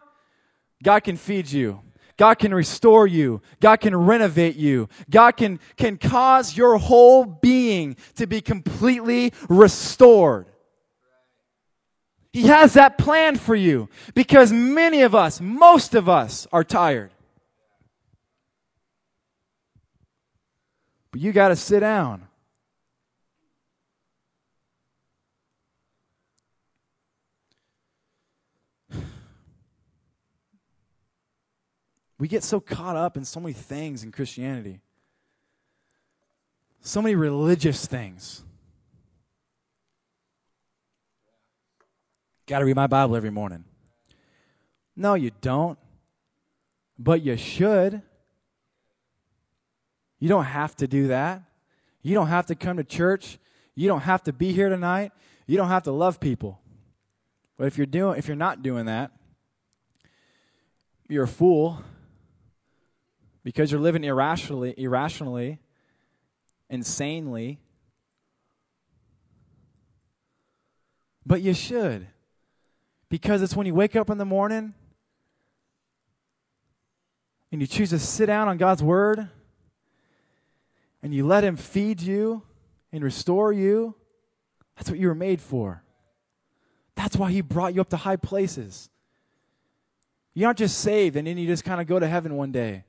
God can feed you. God can restore you. God can renovate you. God can, can cause your whole being to be completely restored. He has that plan for you because many of us, most of us, are tired. But you got to sit down. We get so caught up in so many things in Christianity, so many religious things. Got to read my Bible every morning. No, you don't. But you should. You don't have to do that. You don't have to come to church. You don't have to be here tonight. You don't have to love people. But if you're doing if you're not doing that, you're a fool because you're living irrationally, irrationally, insanely, But you should. Because it's when you wake up in the morning and you choose to sit down on God's Word and you let Him feed you and restore you. That's what you were made for. That's why He brought you up to high places. You aren't just saved and then you just kind of go to heaven one day.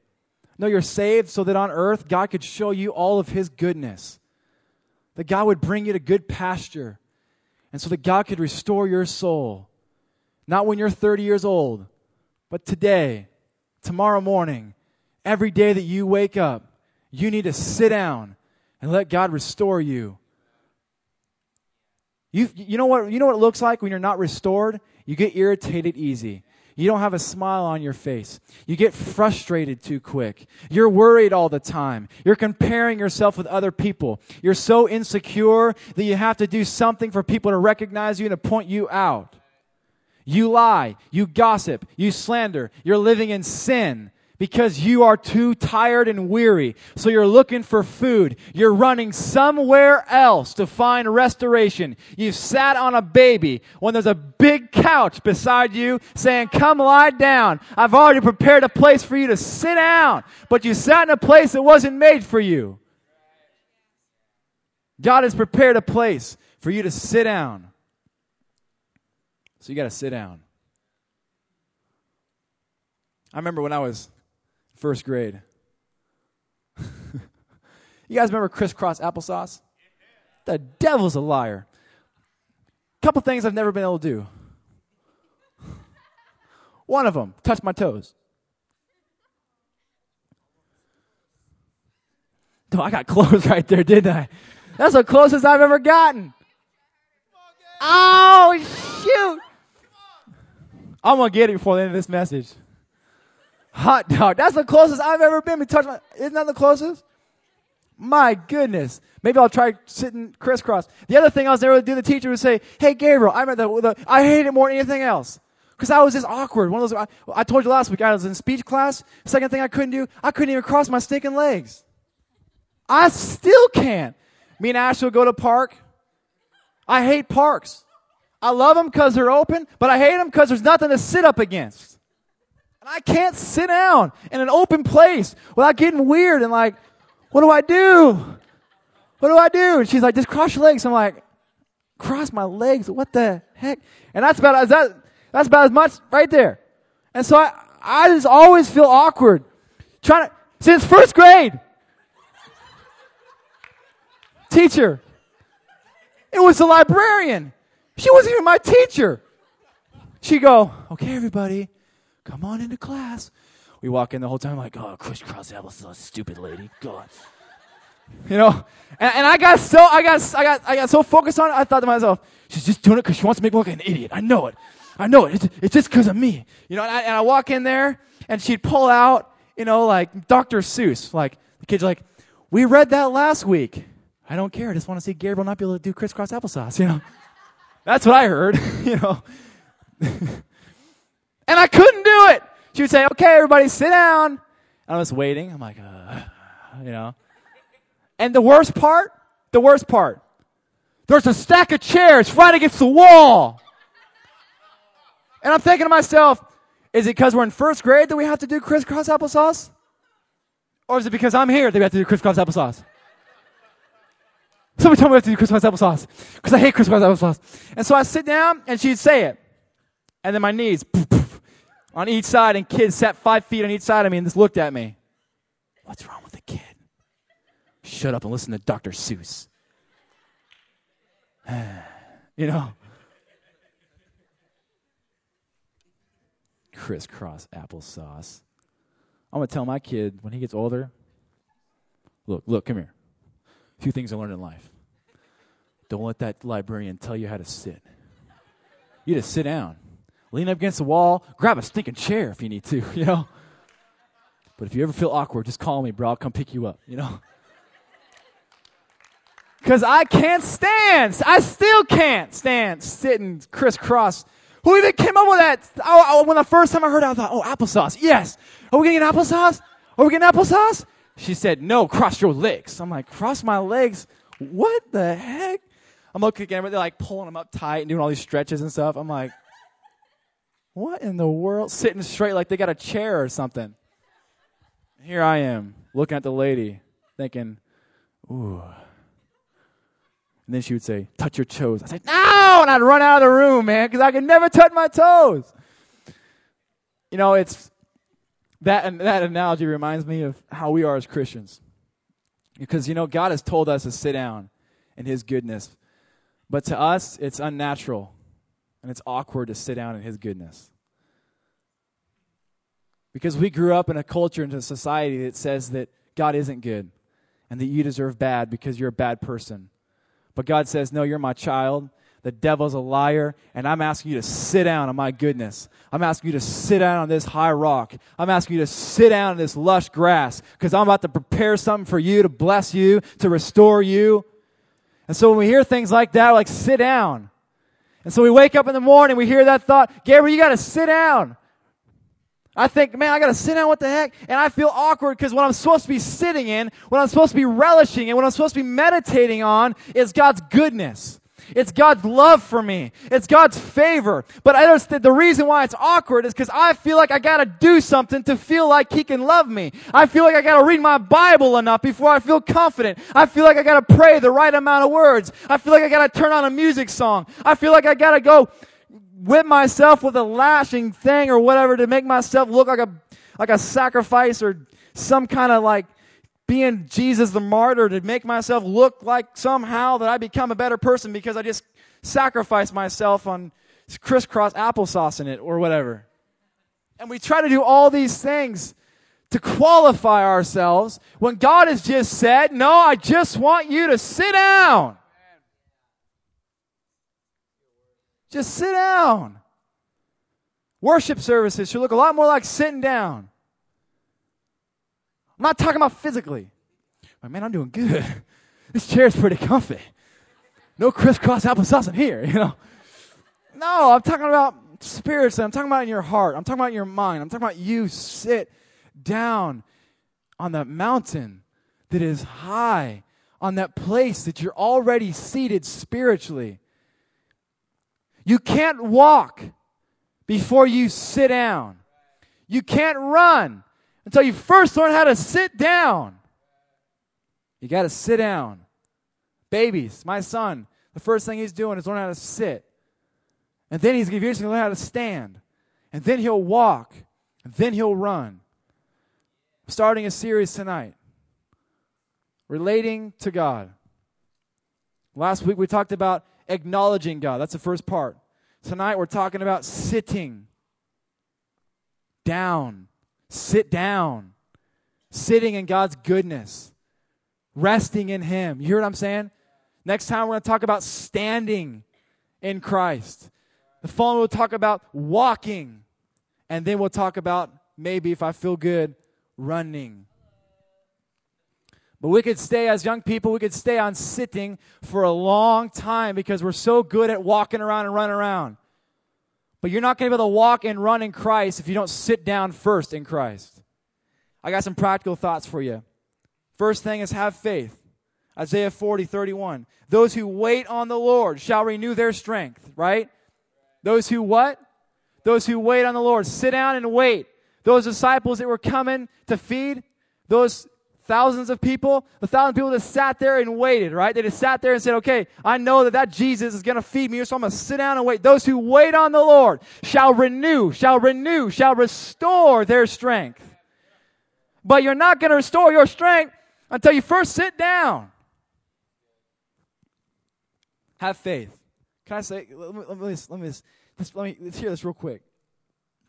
No, you're saved so that on earth God could show you all of His goodness. That God would bring you to good pasture. And so that God could restore your soul. Not when you're 30 years old, but today, tomorrow morning, every day that you wake up, you need to sit down and let God restore you. You, you, know what, you know what it looks like when you're not restored? You get irritated easy. You don't have a smile on your face. You get frustrated too quick. You're worried all the time. You're comparing yourself with other people. You're so insecure that you have to do something for people to recognize you and to point you out. You lie. You gossip. You slander. You're living in sin because you are too tired and weary. So you're looking for food. You're running somewhere else to find restoration. You've sat on a baby when there's a big couch beside you saying, come lie down. I've already prepared a place for you to sit down. But you sat in a place that wasn't made for you. God has prepared a place for you to sit down. So you got to sit down. I remember when I was first grade. you guys remember crisscross applesauce? The devil's a liar. Couple things I've never been able to do. One of them, touch my toes. Oh, I got close right there, didn't I? That's the closest I've ever gotten. Oh, shoot. I'm to get it before the end of this message. Hot dog. That's the closest I've ever been. to touch my, isn't that the closest? My goodness. Maybe I'll try sitting crisscross. The other thing I was there to do, the teacher would say, Hey, Gabriel, I, the, the, I hate it more than anything else. Because I was just awkward. One of those, I, I, told you last week, I was in speech class. Second thing I couldn't do, I couldn't even cross my stinking legs. I still can't. Me and Ashley will go to park. I hate parks. I love them because they're open, but I hate them because there's nothing to sit up against. And I can't sit down in an open place without getting weird and like, what do I do? What do I do? And she's like, just cross your legs. I'm like, cross my legs? What the heck? And that's about, that, that's about as much right there. And so I, I just always feel awkward trying to, since first grade. Teacher. It was the librarian. She wasn't even my teacher. She go, okay, everybody, come on into class. We walk in the whole time like, oh, crisscross applesauce, stupid lady. God. You know, and, and, I got so I got I got I got so focused on it. I thought to myself, she's just doing it because she wants to make me look like an idiot. I know it. I know it. It's, it's just because of me. You know, and I, and I walk in there and she'd pull out, you know, like Dr. Seuss. Like the kid's like, we read that last week. I don't care. I just want to see Gabriel not be able to do crisscross applesauce. You know, that's what I heard. you know. And I couldn't do it. She would say, okay, everybody sit down. And I was waiting. I'm like, uh, you know. And the worst part, the worst part, there's a stack of chairs right against the wall. And I'm thinking to myself, is it because we're in first grade that we have to do crisscross applesauce? Or is it because I'm here that we have to do crisscross applesauce? Somebody told me we have to do crisscross applesauce because I hate crisscross applesauce. And so I sit down and she'd say it. And then my knees, poof, poof, on each side, and kids sat five feet on each side of me and just looked at me. What's wrong with the kid? Shut up and listen to Dr. Seuss. you know? Crisscross applesauce. I'm going to tell my kid when he gets older look, look, come here. A few things I learned in life. Don't let that librarian tell you how to sit. You just sit down lean up against the wall, grab a stinking chair if you need to, you know. But if you ever feel awkward, just call me, bro. I'll come pick you up, you know. Because I can't stand, I still can't stand sitting crisscross. Who even came up with that? Oh, oh, when the first time I heard it, I thought, oh, applesauce. Yes. Are we getting applesauce? Are we getting applesauce? She said, no, cross your legs. I'm like, cross my legs? What the heck? I'm looking at them, they're like pulling them up tight and doing all these stretches and stuff. I'm like, what in the world? Sitting straight like they got a chair or something. Here I am, looking at the lady, thinking, ooh. And then she would say, touch your toes. I said, no! And I'd run out of the room, man, because I could never touch my toes. You know, it's that, that analogy reminds me of how we are as Christians. Because, you know, God has told us to sit down in His goodness. But to us, it's unnatural and it's awkward to sit down in His goodness. Because we grew up in a culture and a society that says that God isn't good and that you deserve bad because you're a bad person. But God says, No, you're my child. The devil's a liar, and I'm asking you to sit down on my goodness. I'm asking you to sit down on this high rock. I'm asking you to sit down on this lush grass because I'm about to prepare something for you to bless you, to restore you. And so when we hear things like that, like sit down. And so we wake up in the morning, we hear that thought, Gabriel, you got to sit down. I think, man, I got to sit down. What the heck? And I feel awkward because what I'm supposed to be sitting in, what I'm supposed to be relishing in, what I'm supposed to be meditating on is God's goodness. It's God's love for me. It's God's favor. But I understand the reason why it's awkward is because I feel like I gotta do something to feel like He can love me. I feel like I gotta read my Bible enough before I feel confident. I feel like I gotta pray the right amount of words. I feel like I gotta turn on a music song. I feel like I gotta go whip myself with a lashing thing or whatever to make myself look like a, like a sacrifice or some kind of like being Jesus the martyr to make myself look like somehow that I become a better person because I just sacrifice myself on crisscross applesauce in it or whatever. And we try to do all these things to qualify ourselves when God has just said, No, I just want you to sit down. Just sit down. Worship services should look a lot more like sitting down. I'm not talking about physically. Like, man, I'm doing good. This chair's pretty comfy. No crisscross applesauce in here, you know. No, I'm talking about spiritually. I'm talking about in your heart. I'm talking about in your mind. I'm talking about you sit down on that mountain that is high, on that place that you're already seated spiritually. You can't walk before you sit down. You can't run until you first learn how to sit down. You got to sit down. Babies, my son, the first thing he's doing is learning how to sit. And then he's eventually learn how to stand. And then he'll walk. And then he'll run. starting a series tonight relating to God. Last week we talked about acknowledging God. That's the first part. Tonight we're talking about sitting down Sit down. Sitting in God's goodness. Resting in Him. You hear what I'm saying? Next time we're going to talk about standing in Christ. The following we'll talk about walking. And then we'll talk about maybe if I feel good, running. But we could stay as young people, we could stay on sitting for a long time because we're so good at walking around and running around. But you're not going to be able to walk and run in Christ if you don't sit down first in Christ. I got some practical thoughts for you. First thing is have faith. Isaiah 40, 31. Those who wait on the Lord shall renew their strength, right? Those who what? Those who wait on the Lord. Sit down and wait. Those disciples that were coming to feed, those thousands of people, the thousand people that sat there and waited, right? They just sat there and said, okay, I know that that Jesus is going to feed me, so I'm going to sit down and wait. Those who wait on the Lord shall renew, shall renew, shall restore their strength. But you're not going to restore your strength until you first sit down. Have faith. Can I say, let me, let me, let me, let me, let's hear this real quick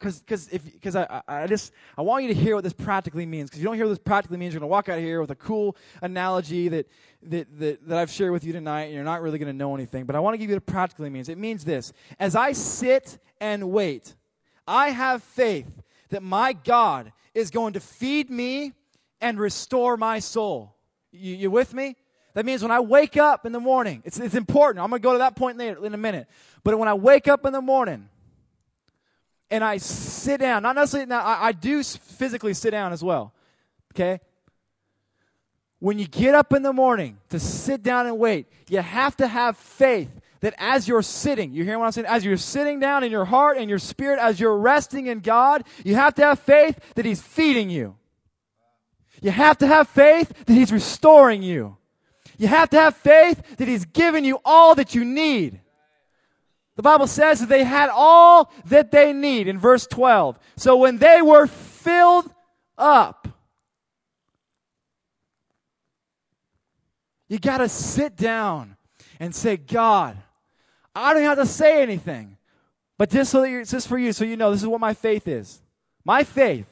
because if because I, I just I want you to hear what this practically means. Because you don't hear what this practically means you're going to walk out of here with a cool analogy that that that, that I've shared with you tonight and you're not really going to know anything. But I want to give you what it practically means. It means this. As I sit and wait I have faith that my God is going to feed me and restore my soul. You, you with me? That means when I wake up in the morning it's, it's important. I'm going to go to that point later in a minute. But when I wake up in the morning and I sit down. Not necessarily, now I, I do physically sit down as well. Okay? when you get up in the morning to sit down and wait, you have to have faith that as you're sitting, you hear what I'm saying? As you're sitting down in your heart and your spirit, as you're resting in God, you have to have faith that He's feeding you. You have to have faith that He's restoring you. You have to have faith that He's given you all that you need. The Bible says that they had all that they need in verse 12. So when they were filled up, you got to sit down and say, God, I don't have to say anything. But just so that just for you, so you know, this is what my faith is. My faith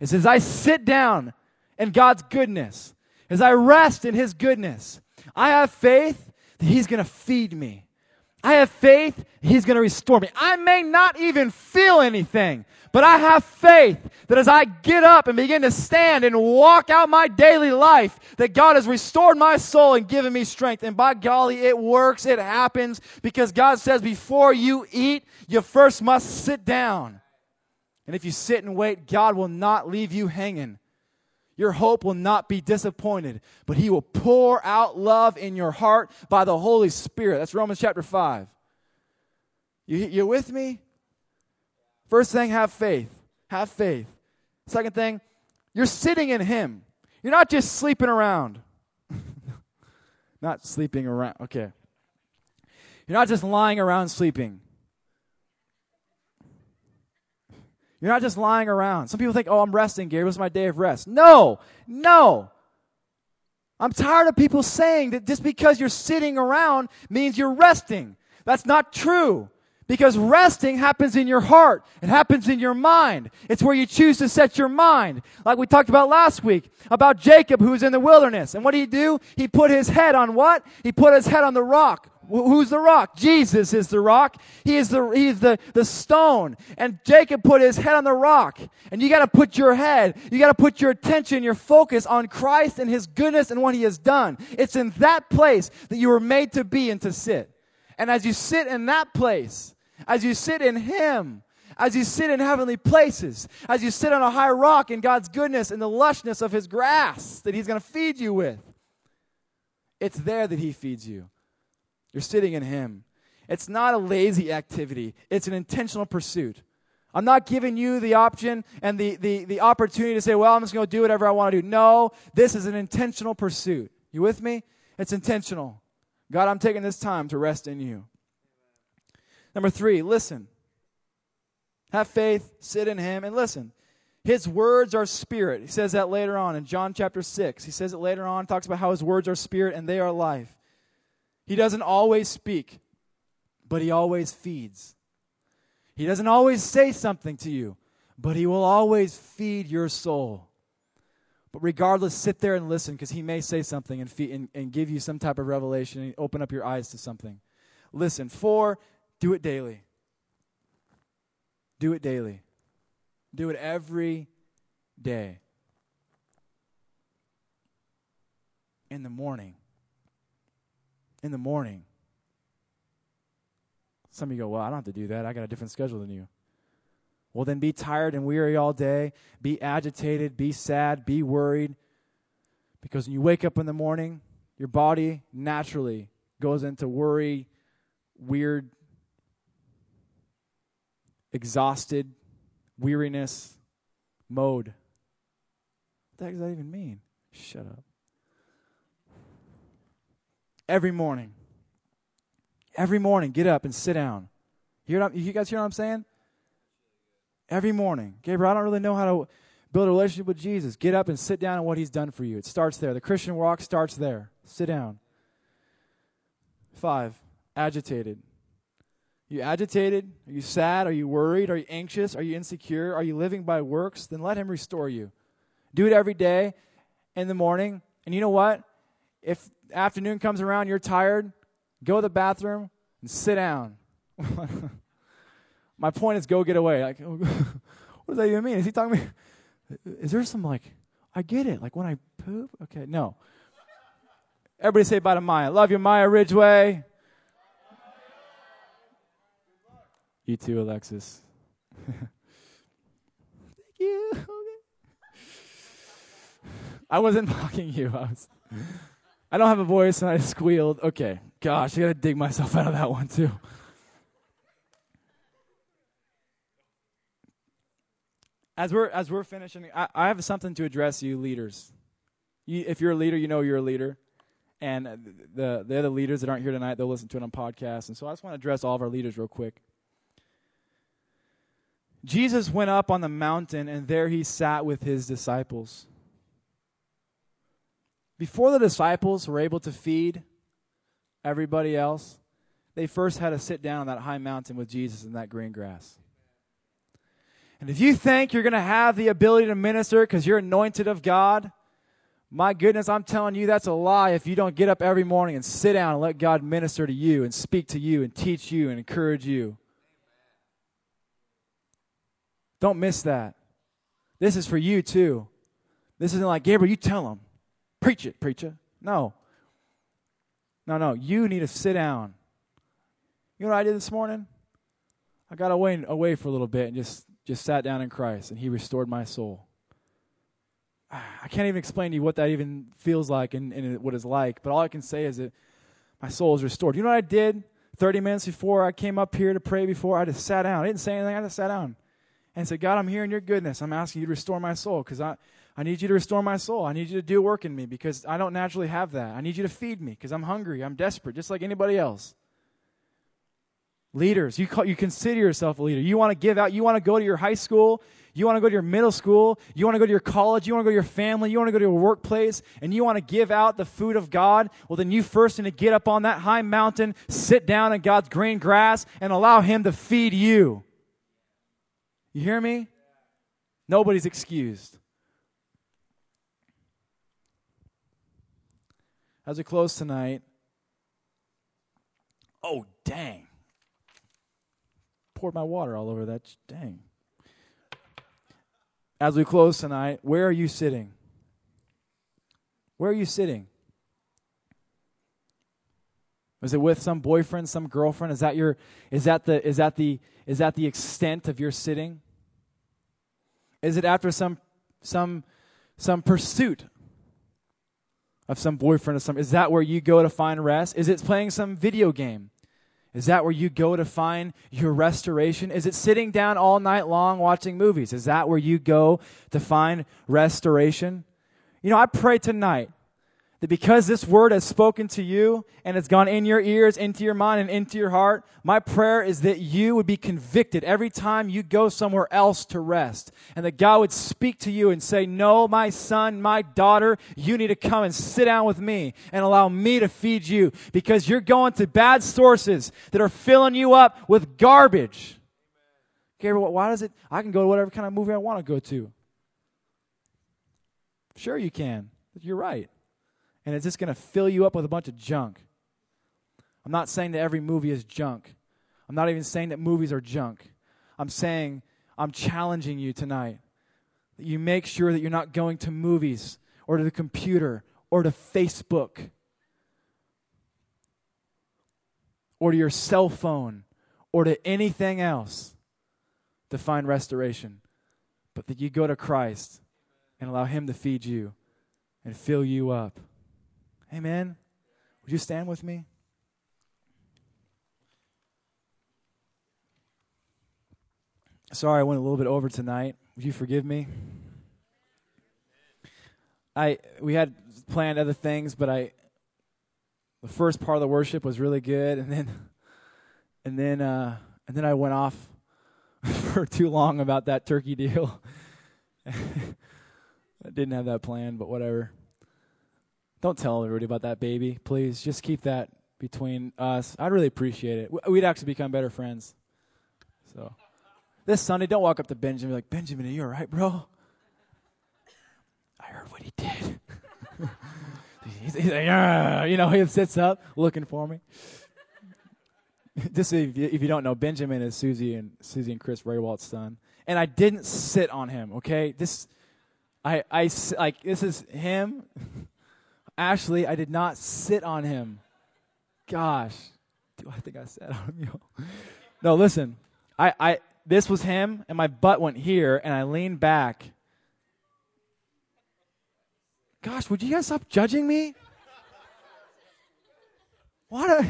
is as I sit down in God's goodness, as I rest in His goodness, I have faith that He's going to feed me. I have faith He's going to restore me. I may not even feel anything, but I have faith that as I get up and begin to stand and walk out my daily life, that God has restored my soul and given me strength. And by golly, it works, it happens, because God says before you eat, you first must sit down. And if you sit and wait, God will not leave you hanging. Your hope will not be disappointed, but He will pour out love in your heart by the Holy Spirit. That's Romans chapter 5. You, you with me? First thing, have faith. Have faith. Second thing, you're sitting in Him. You're not just sleeping around. not sleeping around. Okay. You're not just lying around sleeping. You're not just lying around. Some people think, oh, I'm resting, Gary. What's my day of rest? No, no. I'm tired of people saying that just because you're sitting around means you're resting. That's not true. Because resting happens in your heart. It happens in your mind. It's where you choose to set your mind. Like we talked about last week about Jacob who was in the wilderness. And what did he do? He put his head on what? He put his head on the rock. Who's the rock? Jesus is the rock. He is the, he's the, the stone. And Jacob put his head on the rock. And you gotta put your head, you gotta put your attention, your focus on Christ and His goodness and what He has done. It's in that place that you were made to be and to sit. And as you sit in that place, as you sit in Him, as you sit in heavenly places, as you sit on a high rock in God's goodness and the lushness of His grass that He's gonna feed you with, it's there that He feeds you. You're sitting in Him. It's not a lazy activity, it's an intentional pursuit. I'm not giving you the option and the, the, the opportunity to say, well, I'm just going to do whatever I want to do. No, this is an intentional pursuit. You with me? It's intentional. God, I'm taking this time to rest in you. Number three, listen. Have faith, sit in Him, and listen. His words are spirit. He says that later on in John chapter 6. He says it later on, talks about how His words are spirit and they are life. He doesn't always speak, but he always feeds. He doesn't always say something to you, but he will always feed your soul. But regardless, sit there and listen because he may say something and, feed, and, and give you some type of revelation and open up your eyes to something. Listen. Four, do it daily. Do it daily. Do it every day. In the morning in the morning. Some of you go, Well, I don't have to do that. I got a different schedule than you. Well, then be tired and weary all day. Be agitated, be sad, be worried. Because when you wake up in the morning, your body naturally goes into worry, weird, exhausted, weariness mode. What the heck does that even mean? Shut up every morning. Every morning, get up and sit down. You, hear you guys hear what I'm saying? Every morning. Gabriel, I don't really know how to build a relationship with Jesus. Get up and sit down on what he's done for you. It starts there. The Christian walk starts there. Sit down. Five, agitated. You agitated? Are you sad? Are you worried? Are you anxious? Are you insecure? Are you living by works? Then let him restore you. Do it every day in the morning. And you know what? If afternoon comes around, you're tired, go to the bathroom and sit down. My point is go get away. Like, what does that even mean? Is he talking me? Is there some like, I get it. Like when I poop? Okay, no. Everybody say bye to Maya. Love you, Maya Ridgeway. You too, Alexis. Thank you. Okay. I wasn't mocking you. I was. I don't have a voice and I squealed. Okay. Gosh, I got to dig myself out of that one too. As we're as we're finishing, I, I have something to address you leaders. You, if you're a leader, you know you're a leader. And the the other leaders that aren't here tonight, they'll listen to it on podcast. And so I just want to address all of our leaders real quick. Jesus went up on the mountain, and there he sat with his disciples. Before the disciples were able to feed everybody else, they first had to sit down on that high mountain with Jesus in that green grass. And if you think you're going to have the ability to minister because you're anointed of God, my goodness, I'm telling you that's a lie if you don't get up every morning and sit down and let God minister to you and speak to you and teach you and encourage you. Don't miss that. This is for you too. This isn't like, Gabriel, you tell them. Preach it, preacher. No. No, no. You need to sit down. You know what I did this morning? I got away away for a little bit and just just sat down in Christ and he restored my soul. I can't even explain to you what that even feels like and, and what it's like, but all I can say is that my soul is restored. You know what I did 30 minutes before I came up here to pray before? I just sat down. I didn't say anything. I just sat down and said, God, I'm here in your goodness. I'm asking you to restore my soul because I, I need you to restore my soul. I need you to do work in me because I don't naturally have that. I need you to feed me because I'm hungry. I'm desperate, just like anybody else. Leaders, you, call, you consider yourself a leader. You want to give out, you want to go to your high school, you want to go to your middle school, you want to go to your college, you want to go to your family, you want to go to your workplace, and you want to give out the food of God. Well, then you first need to get up on that high mountain, sit down in God's green grass, and allow Him to feed you. You hear me? Nobody's excused. As we close tonight, oh, dang. Poured my water all over that. Dang. As we close tonight, where are you sitting? Where are you sitting? Is it with some boyfriend, some girlfriend? Is that your is that the is that the is that the extent of your sitting? Is it after some some some pursuit of some boyfriend or some is that where you go to find rest? Is it playing some video game? Is that where you go to find your restoration? Is it sitting down all night long watching movies? Is that where you go to find restoration? You know, I pray tonight that because this word has spoken to you and it's gone in your ears, into your mind, and into your heart, my prayer is that you would be convicted every time you go somewhere else to rest. And that God would speak to you and say, No, my son, my daughter, you need to come and sit down with me and allow me to feed you because you're going to bad sources that are filling you up with garbage. Okay, why does it? I can go to whatever kind of movie I want to go to. Sure, you can. You're right and it's just going to fill you up with a bunch of junk. I'm not saying that every movie is junk. I'm not even saying that movies are junk. I'm saying I'm challenging you tonight that you make sure that you're not going to movies or to the computer or to Facebook or to your cell phone or to anything else to find restoration, but that you go to Christ and allow Him to feed you and fill you up. Amen. Would you stand with me? Sorry, I went a little bit over tonight. Would you forgive me? I we had planned other things, but I the first part of the worship was really good, and then and then uh, and then I went off for too long about that turkey deal. I didn't have that planned, but whatever. Don't tell everybody about that baby, please. Just keep that between us. I'd really appreciate it. We'd actually become better friends. So, this Sunday, don't walk up to Benjamin and be like, Benjamin, are you all right, bro? I heard what he did. he's, he's, like, ah, you know, he sits up looking for me. Just if you, if you don't know, Benjamin is Susie and Susie and Chris Raywalt's son, and I didn't sit on him. Okay, this, I, I like this is him. Ashley, I did not sit on him. Gosh, do I think I sat on him? no, listen. I, I this was him, and my butt went here, and I leaned back. Gosh, would you guys stop judging me? What a.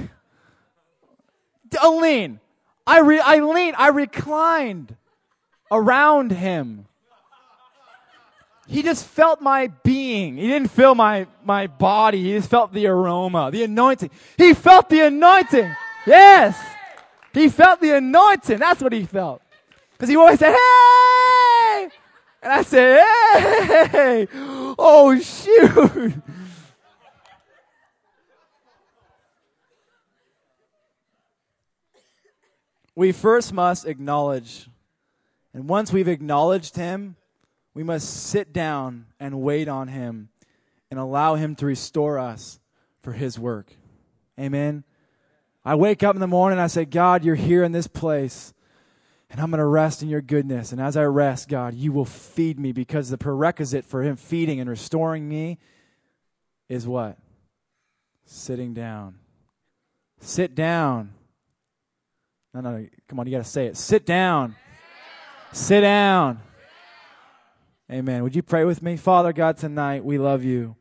Oh, Aline. I, re, I leaned, I reclined around him. He just felt my being. He didn't feel my, my body. He just felt the aroma, the anointing. He felt the anointing. Yes. He felt the anointing. That's what he felt. Because he always said, hey! And I said, hey! Oh, shoot! we first must acknowledge. And once we've acknowledged him, we must sit down and wait on him and allow him to restore us for his work. Amen. I wake up in the morning and I say, God, you're here in this place. And I'm going to rest in your goodness. And as I rest, God, you will feed me because the prerequisite for him feeding and restoring me is what? Sitting down. Sit down no, no, come on, you got to say it. Sit down. Sit down. Amen. Would you pray with me? Father God, tonight we love you.